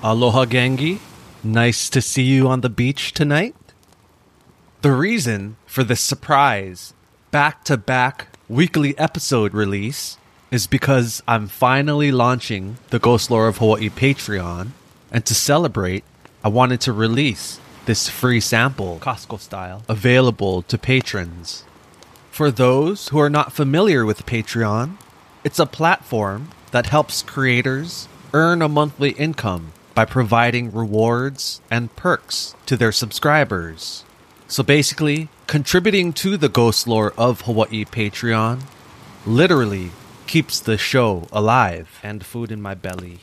Aloha Gangi. Nice to see you on the beach tonight. The reason for this surprise back to back weekly episode release is because I'm finally launching the Ghost Lore of Hawaii Patreon, and to celebrate, I wanted to release this free sample, Costco style, available to patrons. For those who are not familiar with Patreon, it's a platform that helps creators earn a monthly income by providing rewards and perks to their subscribers. So basically, contributing to the Ghost Lore of Hawaii Patreon literally keeps the show alive and food in my belly.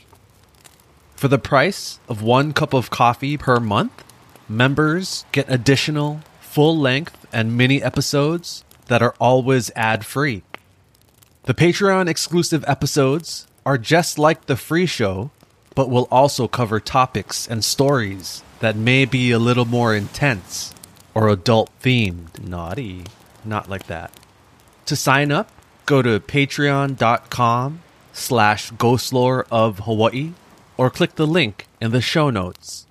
For the price of one cup of coffee per month, members get additional full length and mini episodes that are always ad free. The Patreon exclusive episodes are just like the free show, but will also cover topics and stories that may be a little more intense or adult themed. Naughty. Not like that. To sign up, go to patreon.com slash ghostlore of Hawaii or click the link in the show notes.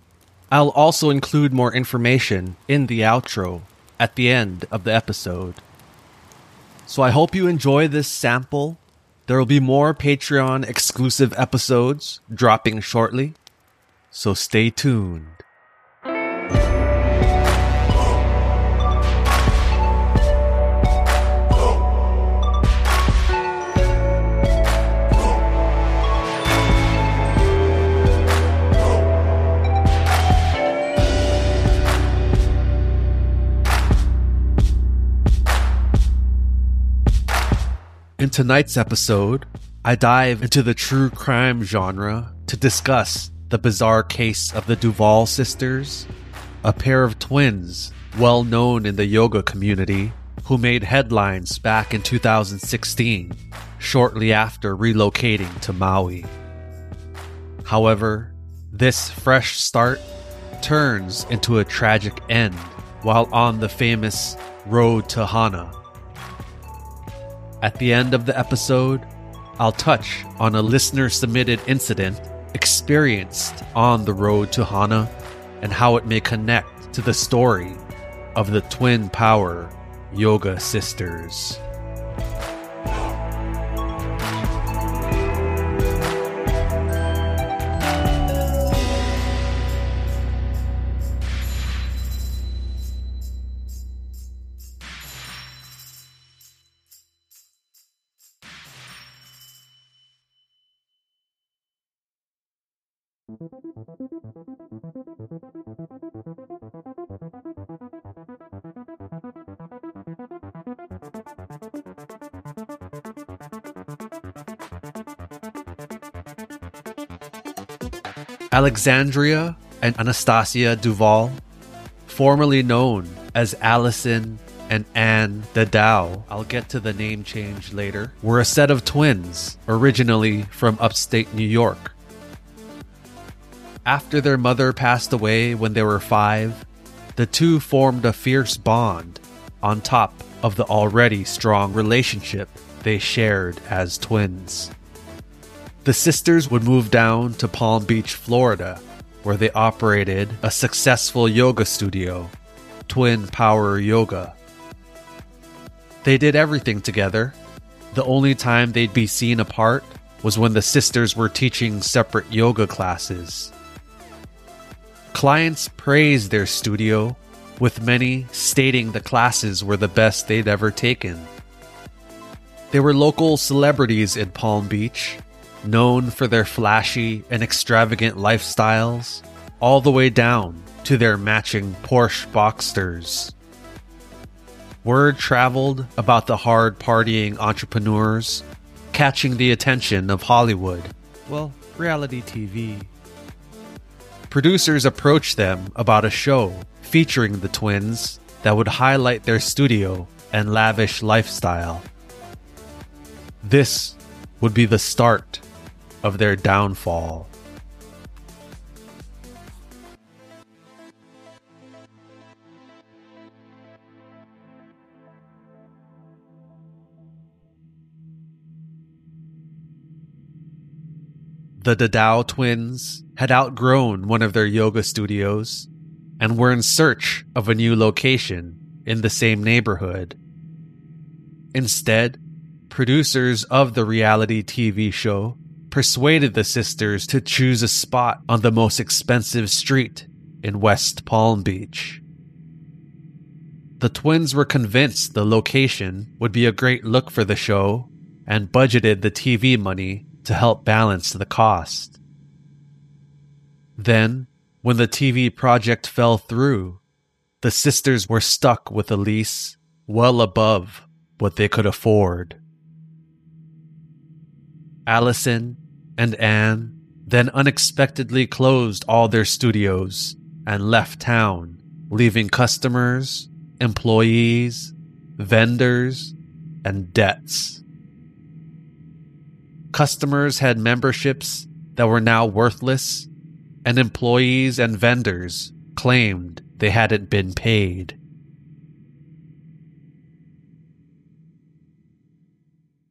I'll also include more information in the outro at the end of the episode. So I hope you enjoy this sample. There will be more Patreon exclusive episodes dropping shortly. So stay tuned. In tonight's episode, I dive into the true crime genre to discuss the bizarre case of the Duval sisters, a pair of twins well known in the yoga community who made headlines back in 2016, shortly after relocating to Maui. However, this fresh start turns into a tragic end while on the famous Road to Hana. At the end of the episode, I'll touch on a listener submitted incident experienced on the road to Hana and how it may connect to the story of the twin power yoga sisters. Alexandria and Anastasia Duval, formerly known as Allison and Anne the Dow, I'll get to the name change later, were a set of twins originally from upstate New York. After their mother passed away when they were five, the two formed a fierce bond on top of the already strong relationship they shared as twins. The sisters would move down to Palm Beach, Florida, where they operated a successful yoga studio, Twin Power Yoga. They did everything together. The only time they'd be seen apart was when the sisters were teaching separate yoga classes. Clients praised their studio, with many stating the classes were the best they'd ever taken. They were local celebrities in Palm Beach, known for their flashy and extravagant lifestyles, all the way down to their matching Porsche Boxsters. Word traveled about the hard partying entrepreneurs, catching the attention of Hollywood. Well, reality TV. Producers approached them about a show featuring the twins that would highlight their studio and lavish lifestyle. This would be the start of their downfall. The Dadow twins had outgrown one of their yoga studios and were in search of a new location in the same neighborhood. Instead, producers of the reality TV show persuaded the sisters to choose a spot on the most expensive street in West Palm Beach. The twins were convinced the location would be a great look for the show and budgeted the TV money to help balance the cost. Then, when the TV project fell through, the sisters were stuck with a lease well above what they could afford. Allison and Anne then unexpectedly closed all their studios and left town, leaving customers, employees, vendors, and debts. Customers had memberships that were now worthless, and employees and vendors claimed they hadn't been paid.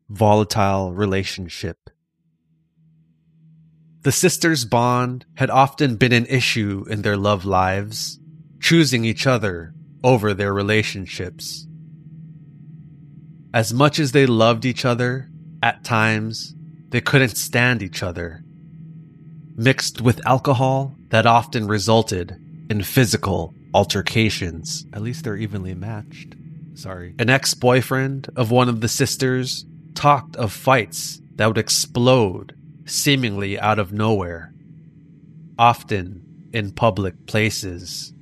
Volatile relationship. The sisters' bond had often been an issue in their love lives, choosing each other over their relationships. As much as they loved each other, at times, they couldn't stand each other. Mixed with alcohol, that often resulted in physical altercations. At least they're evenly matched. Sorry. An ex boyfriend of one of the sisters talked of fights that would explode seemingly out of nowhere, often in public places.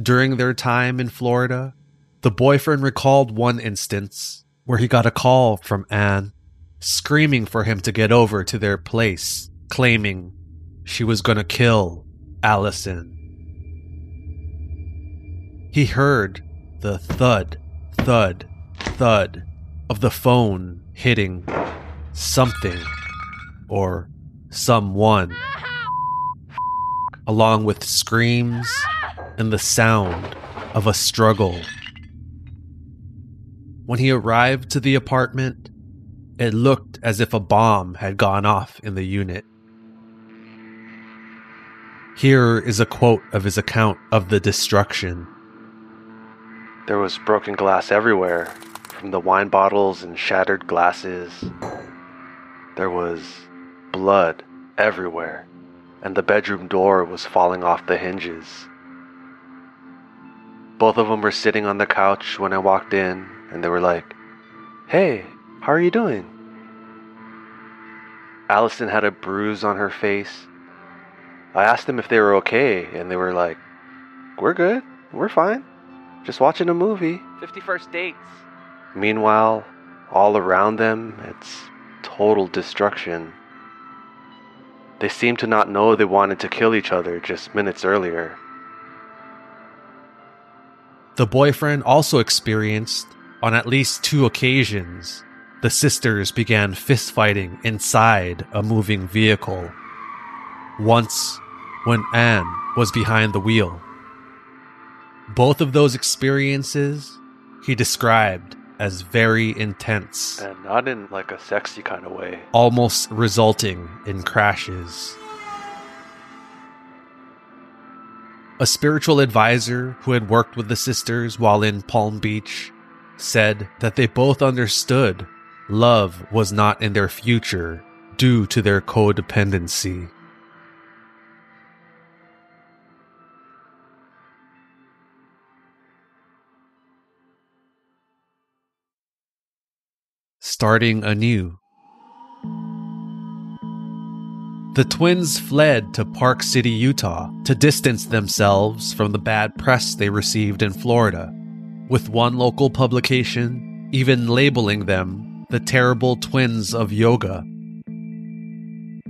During their time in Florida, the boyfriend recalled one instance where he got a call from Anne screaming for him to get over to their place, claiming she was going to kill Allison. He heard the thud, thud, thud of the phone hitting something or someone, along with screams and the sound of a struggle. When he arrived to the apartment, it looked as if a bomb had gone off in the unit. Here is a quote of his account of the destruction. There was broken glass everywhere, from the wine bottles and shattered glasses. There was blood everywhere, and the bedroom door was falling off the hinges. Both of them were sitting on the couch when I walked in, and they were like, Hey, how are you doing? Allison had a bruise on her face. I asked them if they were okay, and they were like, We're good. We're fine. Just watching a movie. 50 First Dates. Meanwhile, all around them, it's total destruction. They seemed to not know they wanted to kill each other just minutes earlier. The boyfriend also experienced, on at least two occasions, the sisters began fistfighting inside a moving vehicle. Once, when Anne was behind the wheel. Both of those experiences he described as very intense, And not in like a sexy kind of way. almost resulting in crashes. A spiritual advisor who had worked with the sisters while in Palm Beach said that they both understood love was not in their future due to their codependency. Starting anew. The twins fled to Park City, Utah to distance themselves from the bad press they received in Florida, with one local publication even labeling them the terrible twins of yoga.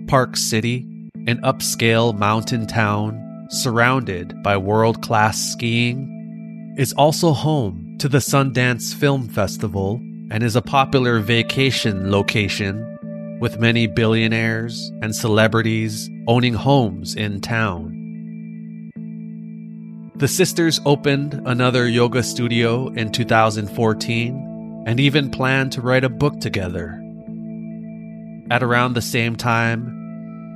Park City, an upscale mountain town surrounded by world class skiing, is also home to the Sundance Film Festival and is a popular vacation location with many billionaires and celebrities owning homes in town. The sisters opened another yoga studio in 2014 and even planned to write a book together. At around the same time,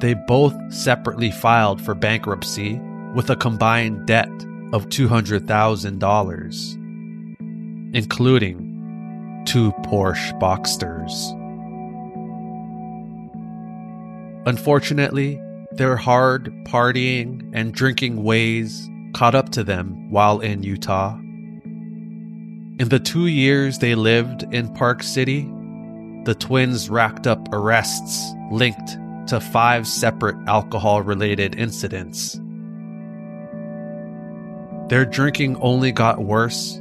They both separately filed for bankruptcy with a combined debt of $200,000, including two Porsche Boxsters. Unfortunately, their hard partying and drinking ways caught up to them while in Utah. In the two years they lived in Park City, the twins racked up arrests linked to five separate alcohol related incidents. Their drinking only got worse,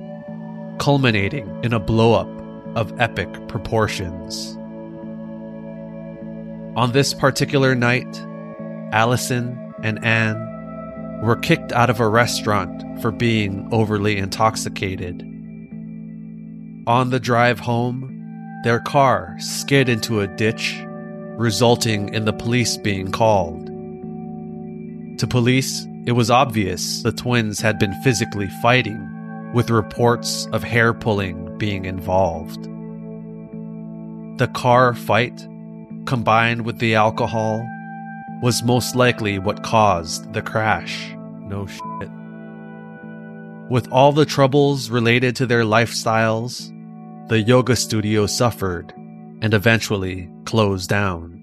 culminating in a blowup of epic proportions. On this particular night, Allison and Anne were kicked out of a restaurant for being overly intoxicated. On the drive home, their car skid into a ditch, resulting in the police being called. To police, it was obvious the twins had been physically fighting, with reports of hair pulling being involved. The car fight, combined with the alcohol, was most likely what caused the crash. No shit. With all the troubles related to their lifestyles, the yoga studio suffered and eventually closed down.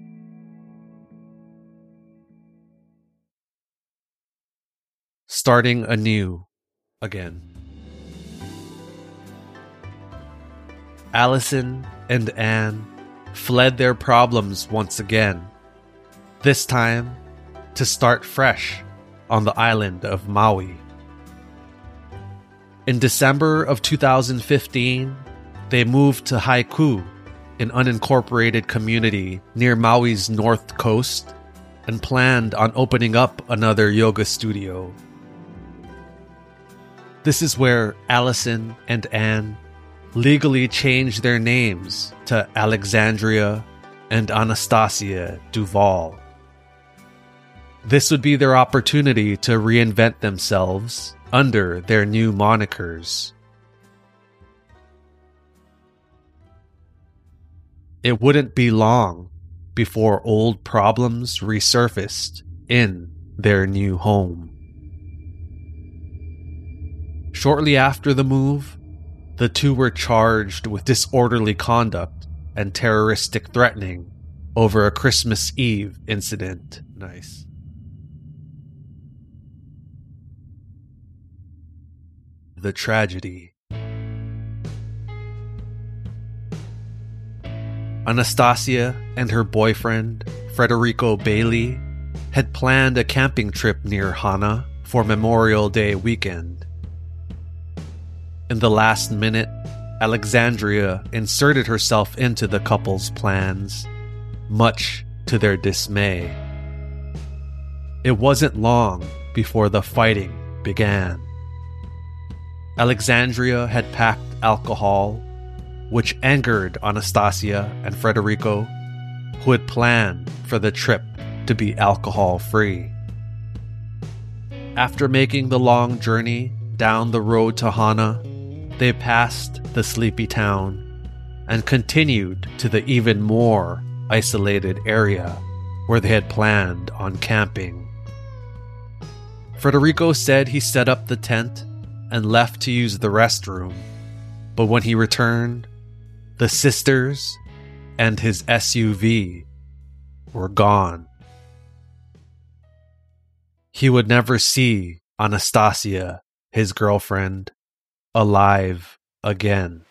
Starting anew again. Allison and Anne fled their problems once again this time to start fresh on the island of Maui. In December of 2015, they moved to Haiku, an unincorporated community near Maui's north coast, and planned on opening up another yoga studio. This is where Allison and Anne legally changed their names to Alexandria and Anastasia Duval. This would be their opportunity to reinvent themselves under their new monikers. It wouldn't be long before old problems resurfaced in their new home. Shortly after the move, the two were charged with disorderly conduct and terroristic threatening over a Christmas Eve incident. Nice. the tragedy. Anastasia and her boyfriend, Federico Bailey, had planned a camping trip near Hana for Memorial Day weekend. In the last minute, Alexandria inserted herself into the couple's plans, much to their dismay. It wasn't long before the fighting began. Alexandria had packed alcohol, which angered Anastasia and Federico, who had planned for the trip to be alcohol free. After making the long journey down the road to Hana, they passed the sleepy town and continued to the even more isolated area where they had planned on camping. Federico said he set up the tent and left to use the restroom. But when he returned, the sisters and his SUV were gone. He would never see Anastasia, his girlfriend, alive again.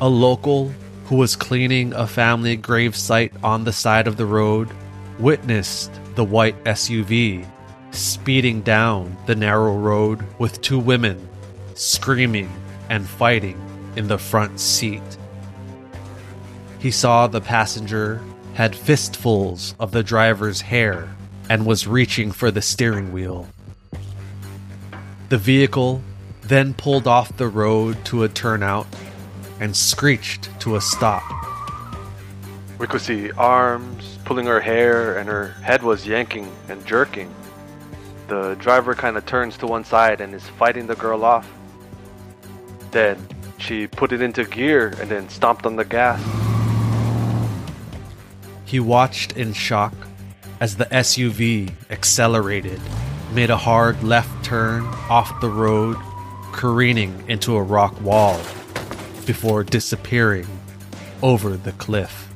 A local who was cleaning a family gravesite on the side of the road witnessed the white SUV speeding down the narrow road with two women screaming and fighting in the front seat. He saw the passenger had fistfuls of the driver's hair and was reaching for the steering wheel. The vehicle then pulled off the road to a turnout and screeched to a stop. We could see arms pulling her hair, and her head was yanking and jerking the driver kind of turns to one side and is fighting the girl off. Then she put it into gear and then stomped on the gas. He watched in shock as the SUV accelerated, made a hard left turn off the road, careening into a rock wall before disappearing over the cliff.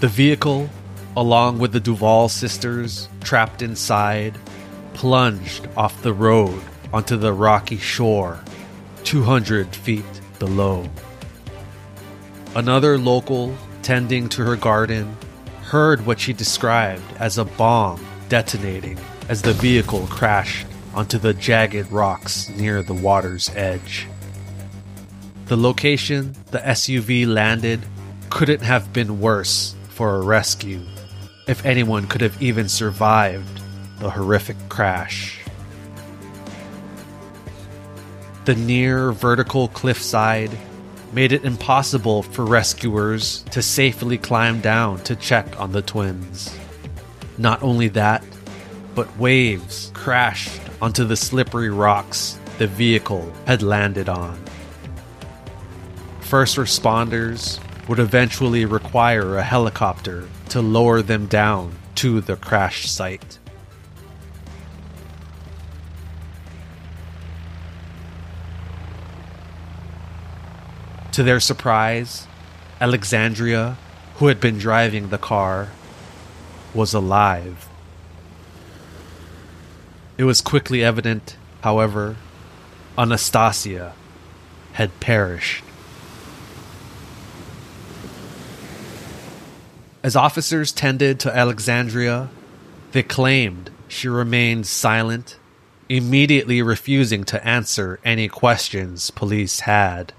The vehicle, along with the Duval sisters trapped inside, plunged off the road onto the rocky shore 200 feet below. Another local tending to her garden heard what she described as a bomb detonating as the vehicle crashed onto the jagged rocks near the water's edge. The location the SUV landed couldn't have been worse for a rescue if anyone could have even survived the horrific crash. The near vertical cliffside made it impossible for rescuers to safely climb down to check on the twins. Not only that, but waves crashed onto the slippery rocks the vehicle had landed on. First responders would eventually require a helicopter to lower them down to the crash site. To their surprise, Alexandria, who had been driving the car, was alive. It was quickly evident, however, Anastasia had perished. As officers tended to Alexandria, they claimed she remained silent, immediately refusing to answer any questions police had.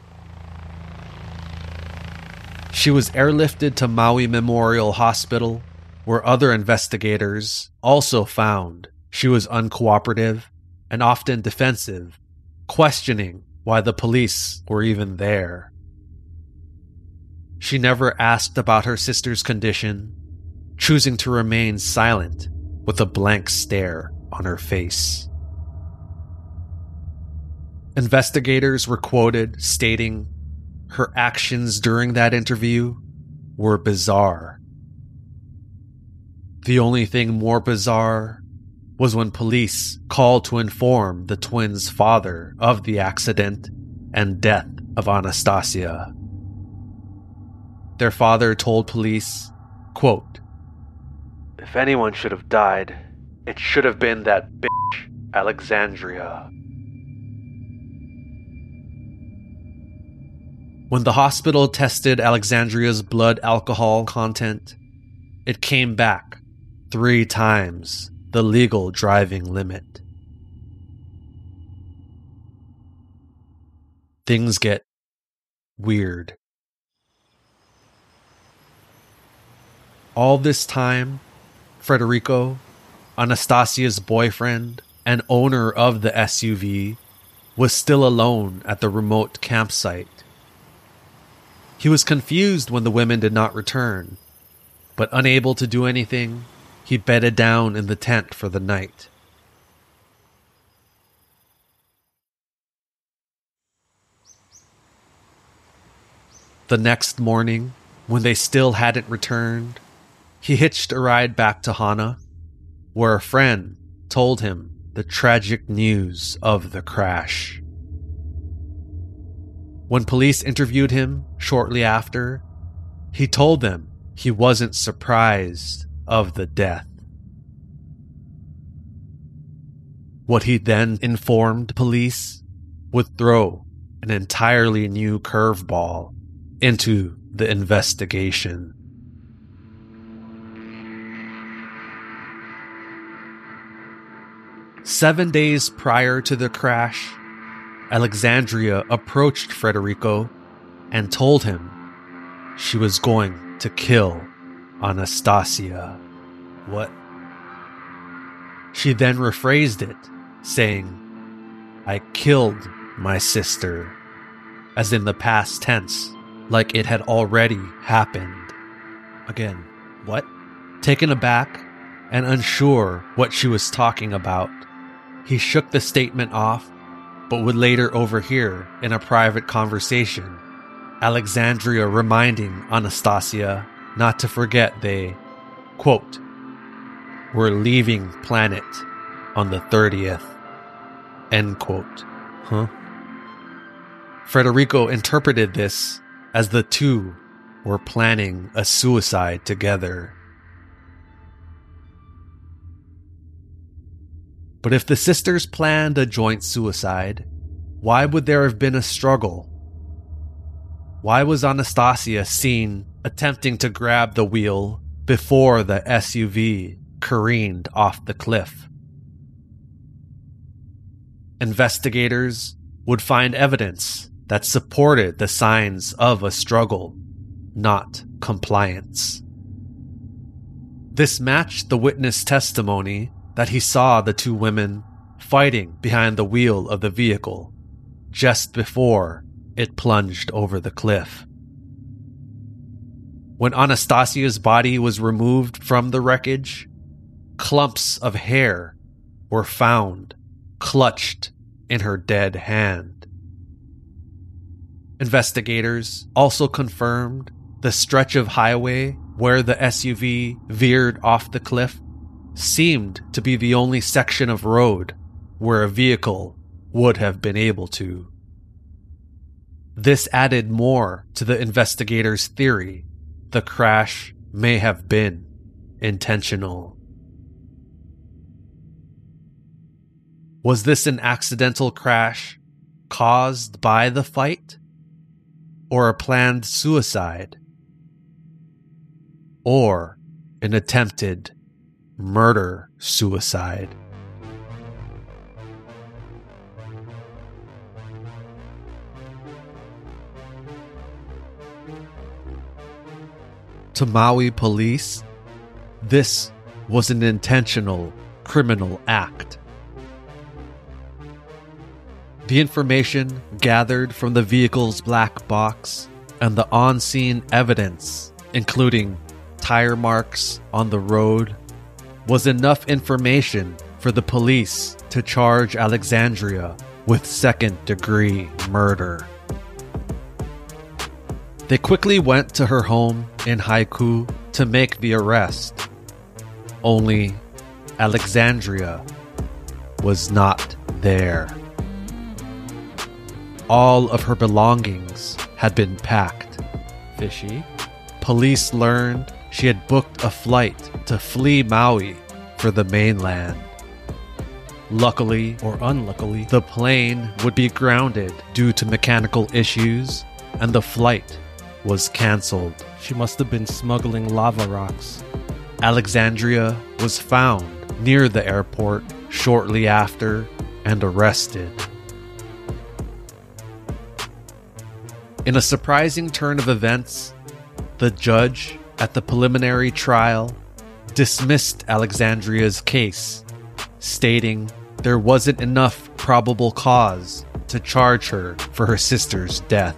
She was airlifted to Maui Memorial Hospital, where other investigators also found she was uncooperative and often defensive, questioning why the police were even there. She never asked about her sister's condition, choosing to remain silent with a blank stare on her face. Investigators were quoted stating her actions during that interview were bizarre. The only thing more bizarre was when police called to inform the twins' father of the accident and death of Anastasia. Their father told police, quote, If anyone should have died, it should have been that bitch, Alexandria. When the hospital tested Alexandria's blood alcohol content, it came back three times the legal driving limit. Things get weird. All this time, Frederico, Anastasia's boyfriend and owner of the SUV, was still alone at the remote campsite. He was confused when the women did not return, but unable to do anything, he bedded down in the tent for the night. The next morning, when they still hadn't returned, he hitched a ride back to Hana, where a friend told him the tragic news of the crash. When police interviewed him shortly after, he told them he wasn't surprised of the death. What he then informed police would throw an entirely new curveball into the investigation. Seven days prior to the crash, Alexandria approached Frederico and told him she was going to kill Anastasia. What? She then rephrased it, saying, I killed my sister, as in the past tense, like it had already happened. Again, what? Taken aback and unsure what she was talking about, he shook the statement off but would later overhear in a private conversation Alexandria reminding Anastasia not to forget they, quote, were leaving planet on the 30th, end quote. Huh? Frederico interpreted this as the two were planning a suicide together. But if the sisters planned a joint suicide, why would there have been a struggle? Why was Anastasia seen attempting to grab the wheel before the SUV careened off the cliff? Investigators would find evidence that supported the signs of a struggle, not compliance. This matched the witness testimony that he saw the two women fighting behind the wheel of the vehicle just before it plunged over the cliff. When Anastasia's body was removed from the wreckage, clumps of hair were found clutched in her dead hand. Investigators also confirmed the stretch of highway where the SUV veered off the cliff seemed to be the only section of road where a vehicle would have been able to. This added more to the investigators' theory the crash may have been intentional. Was this an accidental crash caused by the fight? Or a planned suicide? Or an attempted murder suicide? To Maui police, this was an intentional criminal act. The information gathered from the vehicle's black box and the on scene evidence, including tire marks on the road, was enough information for the police to charge Alexandria with second degree murder. They quickly went to her home in Haiku to make the arrest. Only Alexandria was not there. All of her belongings had been packed. Fishy. Police learned she had booked a flight to flee Maui for the mainland. Luckily or unluckily, the plane would be grounded due to mechanical issues, and the flight was cancelled. She must have been smuggling lava rocks. Alexandria was found near the airport shortly after and arrested. In a surprising turn of events, the judge at the preliminary trial dismissed Alexandria's case, stating there wasn't enough probable cause to charge her for her sister's death.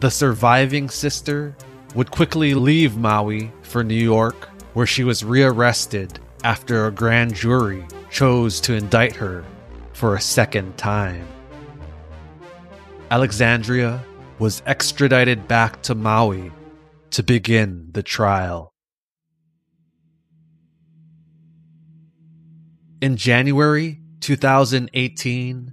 The surviving sister would quickly leave Maui for New York, where she was rearrested after a grand jury chose to indict her for a second time. Alexandria was extradited back to Maui to begin the trial. In January 2018,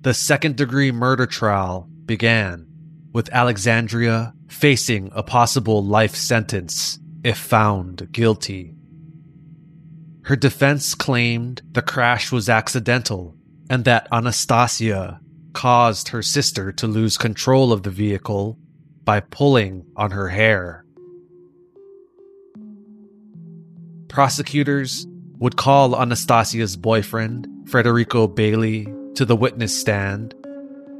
the second degree murder trial began, with Alexandria facing a possible life sentence if found guilty. Her defense claimed the crash was accidental and that Anastasia caused her sister to lose control of the vehicle by pulling on her hair. Prosecutors would call Anastasia's boyfriend, Frederico Bailey, to the witness stand,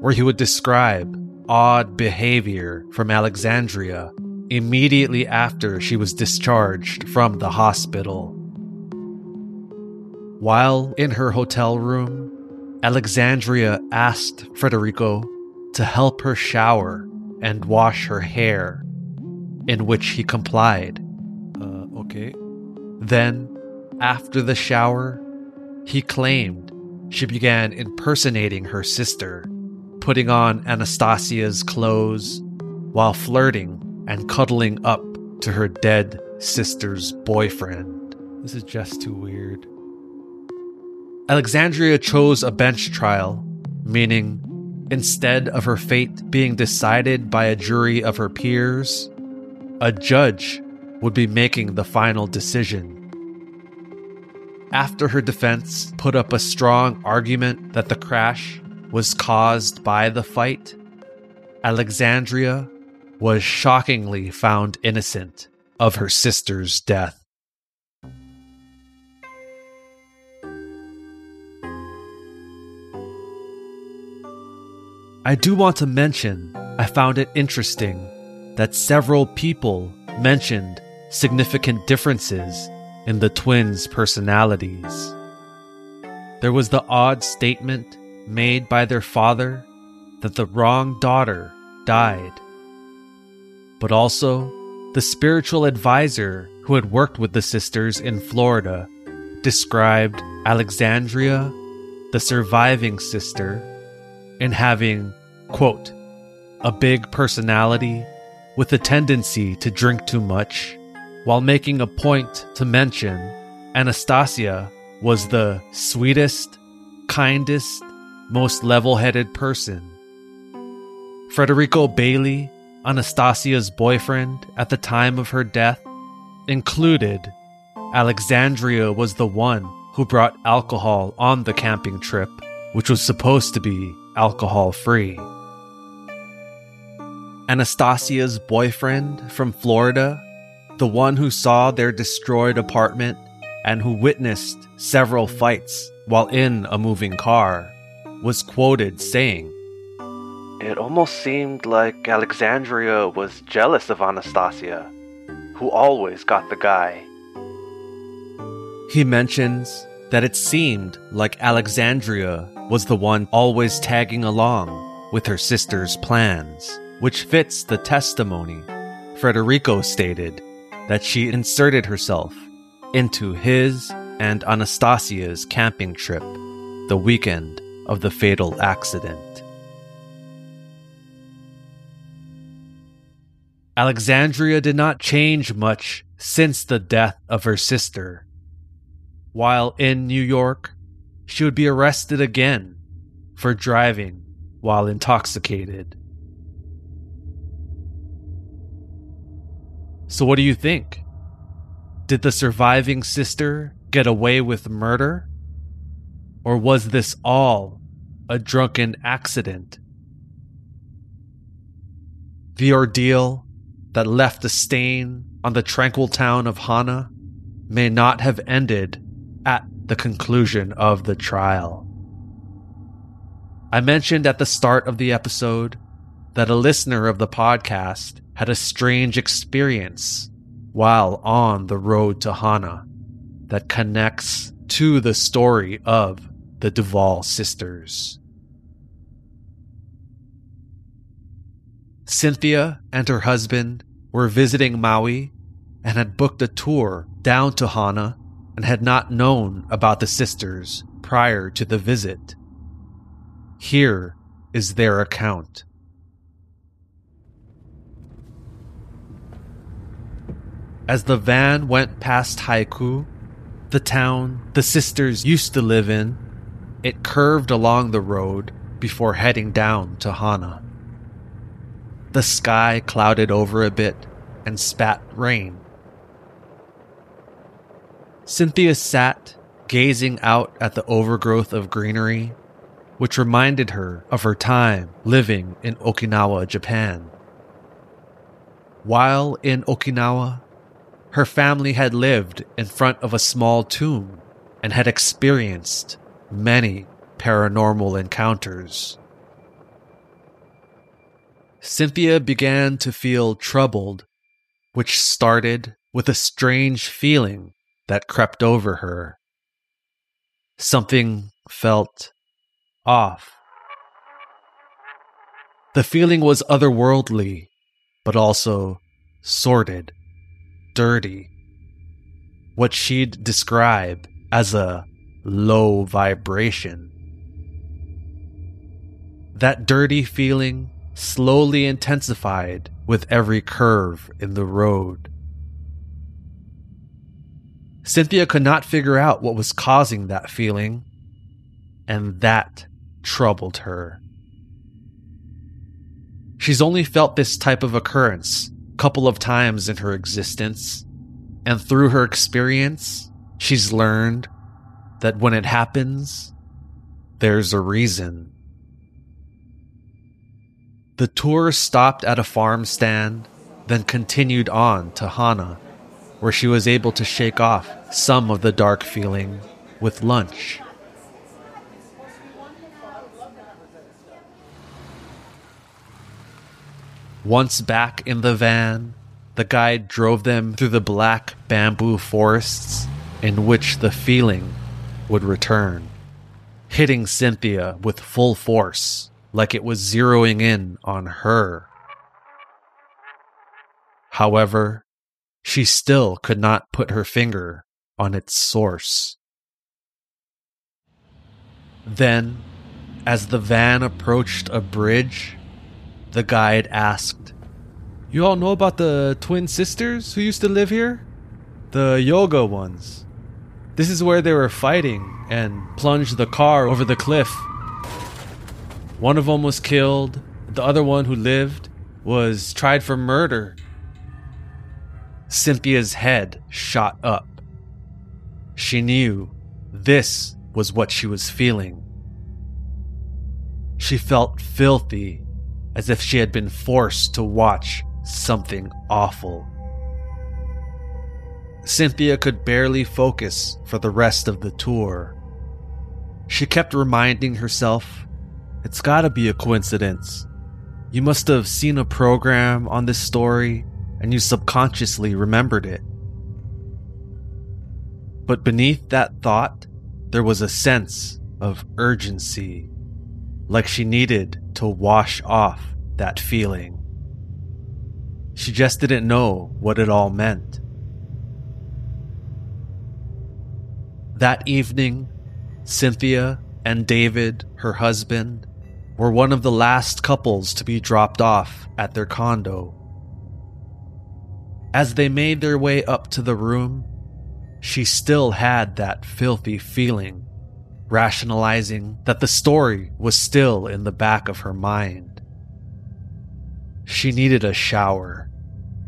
where he would describe odd behavior from Alexandria immediately after she was discharged from the hospital. While in her hotel room, Alexandria asked Frederico to help her shower and wash her hair, in which he complied. Uh, okay. Then, after the shower, he claimed she began impersonating her sister, putting on Anastasia's clothes while flirting and cuddling up to her dead sister's boyfriend. This is just too weird. Alexandria chose a bench trial, meaning instead of her fate being decided by a jury of her peers, a judge would be making the final decision. After her defense put up a strong argument that the crash was caused by the fight, Alexandria was shockingly found innocent of her sister's death. I do want to mention I found it interesting that several people mentioned significant differences in the twins' personalities. There was the odd statement made by their father that the wrong daughter died, but also the spiritual advisor who had worked with the sisters in Florida described Alexandria, the surviving sister, in having, quote, a big personality with a tendency to drink too much, while making a point to mention Anastasia was the sweetest, kindest, most level headed person. Frederico Bailey, Anastasia's boyfriend at the time of her death, included Alexandria was the one who brought alcohol on the camping trip, which was supposed to be alcohol free. Anastasia's boyfriend from Florida, the one who saw their destroyed apartment and who witnessed several fights while in a moving car, was quoted saying, It almost seemed like Alexandria was jealous of Anastasia, who always got the guy. He mentions that it seemed like Alexandria was the one always tagging along with her sister's plans, which fits the testimony. Frederico stated that she inserted herself into his and Anastasia's camping trip the weekend of the fatal accident. Alexandria did not change much since the death of her sister. While in New York, she would be arrested again for driving while intoxicated. So, what do you think? Did the surviving sister get away with murder? Or was this all a drunken accident? The ordeal that left a stain on the tranquil town of Hana may not have ended at the conclusion of the trial. I mentioned at the start of the episode that a listener of the podcast had a strange experience while on the road to Hana that connects to the story of the Duval sisters. Cynthia and her husband were visiting Maui and had booked a tour down to Hana and had not known about the sisters prior to the visit. Here is their account. As the van went past Haiku, the town the sisters used to live in, it curved along the road before heading down to Hana. The sky clouded over a bit and spat rain. Cynthia sat, gazing out at the overgrowth of greenery, which reminded her of her time living in Okinawa, Japan. While in Okinawa, her family had lived in front of a small tomb and had experienced many paranormal encounters. Cynthia began to feel troubled, which started with a strange feeling that crept over her. Something felt off. The feeling was otherworldly, but also sordid dirty. What she'd describe as a low vibration. That dirty feeling slowly intensified with every curve in the road. Cynthia could not figure out what was causing that feeling, and that troubled her. She's only felt this type of occurrence a couple of times in her existence, and through her experience, she's learned that when it happens, there's a reason. The tour stopped at a farm stand, then continued on to Hana, where she was able to shake off some of the dark feeling with lunch. Once back in the van, the guide drove them through the black bamboo forests in which the feeling would return, hitting Cynthia with full force like it was zeroing in on her. However, she still could not put her finger on its source. Then, as the van approached a bridge, the guide asked, You all know about the twin sisters who used to live here? The yoga ones. This is where they were fighting and plunged the car over the cliff. One of them was killed, the other one who lived was tried for murder. Cynthia's head shot up. She knew this was what she was feeling. She felt filthy, as if she had been forced to watch something awful. Cynthia could barely focus for the rest of the tour. She kept reminding herself, it's gotta be a coincidence. You must have seen a program on this story and you subconsciously remembered it. But beneath that thought, there was a sense of urgency, like she needed to wash off that feeling. She just didn't know what it all meant. That evening, Cynthia and David, her husband, were one of the last couples to be dropped off at their condo. As they made their way up to the room, she still had that filthy feeling, rationalizing that the story was still in the back of her mind. She needed a shower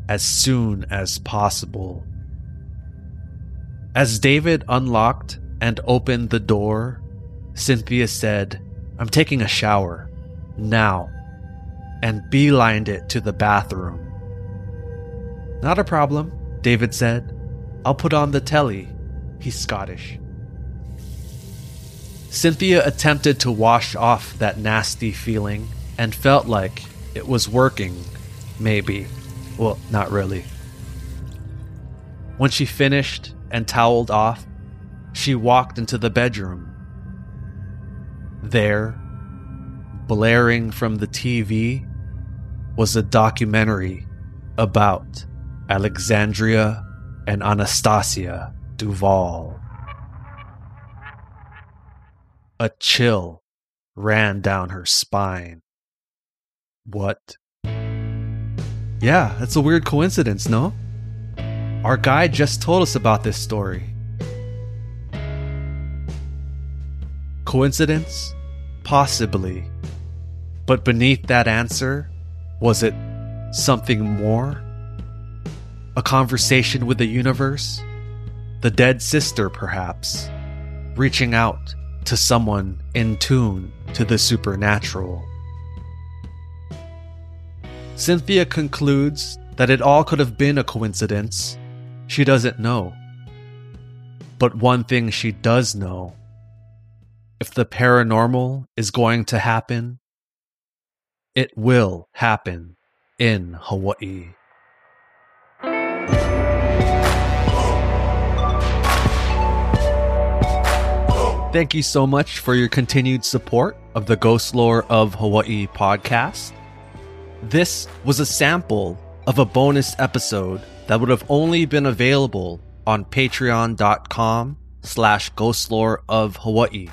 as soon as possible. As David unlocked and opened the door, Cynthia said, I'm taking a shower. Now. And beelined it to the bathroom. Not a problem, David said. I'll put on the telly. He's Scottish. Cynthia attempted to wash off that nasty feeling and felt like it was working, maybe. Well, not really. When she finished, and toweled off, she walked into the bedroom. There, blaring from the TV, was a documentary about Alexandria and Anastasia Duval. A chill ran down her spine. What? Yeah, that's a weird coincidence, no? Our guide just told us about this story. Coincidence? Possibly. But beneath that answer, was it something more? A conversation with the universe? The dead sister, perhaps, reaching out to someone in tune to the supernatural. Cynthia concludes that it all could have been a coincidence she doesn't know. But one thing she does know if the paranormal is going to happen, it will happen in Hawaii. Thank you so much for your continued support of the Ghost Lore of Hawaii podcast. This was a sample of a bonus episode that would have only been available on patreon.com slash ghostlore of Hawaii.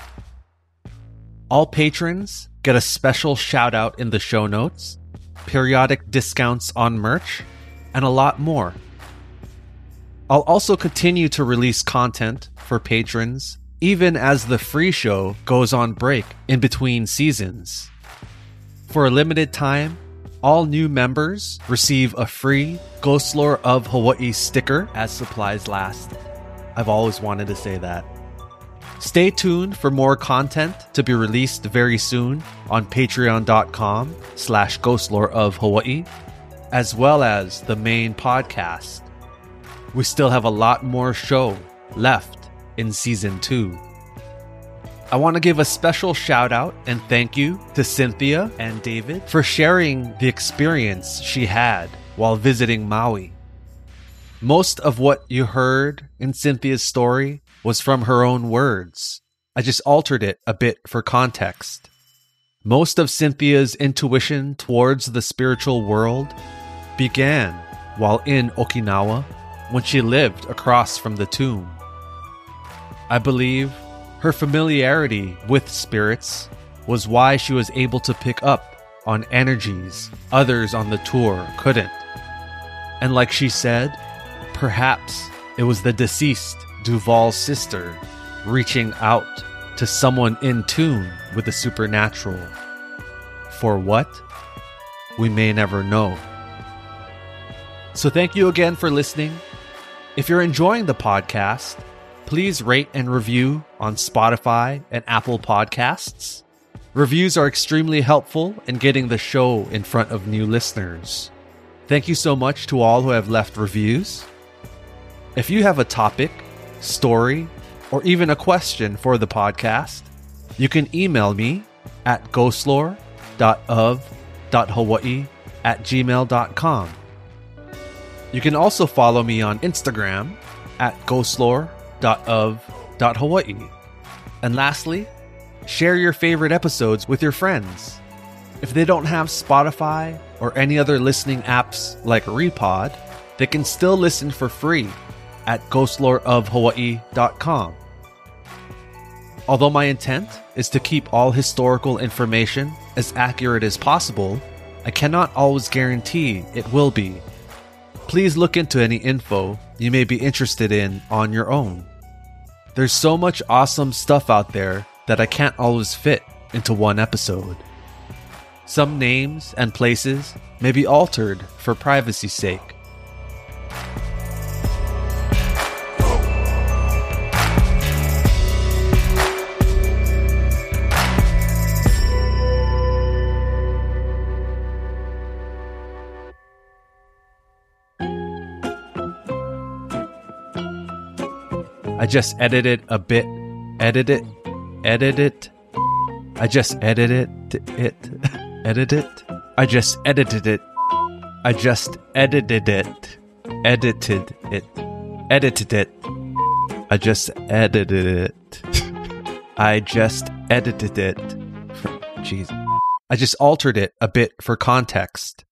All patrons get a special shout out in the show notes periodic discounts on merch, and a lot more. I'll also continue to release content for patrons, even as the free show goes on break in between seasons. For a limited time, all new members receive a free Ghost Lore of Hawaii sticker as supplies last. I've always wanted to say that. Stay tuned for more content to be released very soon on patreon.com slash ghostlore of Hawaii, as well as the main podcast. We still have a lot more show left in season two. I want to give a special shout out and thank you to Cynthia and David for sharing the experience she had while visiting Maui. Most of what you heard in Cynthia's story was from her own words. I just altered it a bit for context. Most of Cynthia's intuition towards the spiritual world began while in Okinawa when she lived across from the tomb. I believe her familiarity with spirits was why she was able to pick up on energies others on the tour couldn't. And like she said, perhaps it was the deceased Duval's sister reaching out to someone in tune with the supernatural. For what? We may never know. So, thank you again for listening. If you're enjoying the podcast, please rate and review on Spotify and Apple Podcasts. Reviews are extremely helpful in getting the show in front of new listeners. Thank you so much to all who have left reviews. If you have a topic, story, or even a question for the podcast, you can email me at ghostlore.of.hawaii at gmail.com. You can also follow me on Instagram at ghostlore.of.hawaii. And lastly, share your favorite episodes with your friends. If they don't have Spotify or any other listening apps like Repod, they can still listen for free at ghostloreofhawaii.com. Although my intent is to keep all historical information as accurate as possible, I cannot always guarantee it will be. Please look into any info you may be interested in on your own. There's so much awesome stuff out there that I can't always fit into one episode. Some names and places may be altered for privacy's sake. I just edited a bit. Edit it. Edit it. I just edited it. Edit it. I just edited it. I just edited it. Edited it. Edited it. I just edited it. I just edited it. Jeez. I just altered it a bit for context.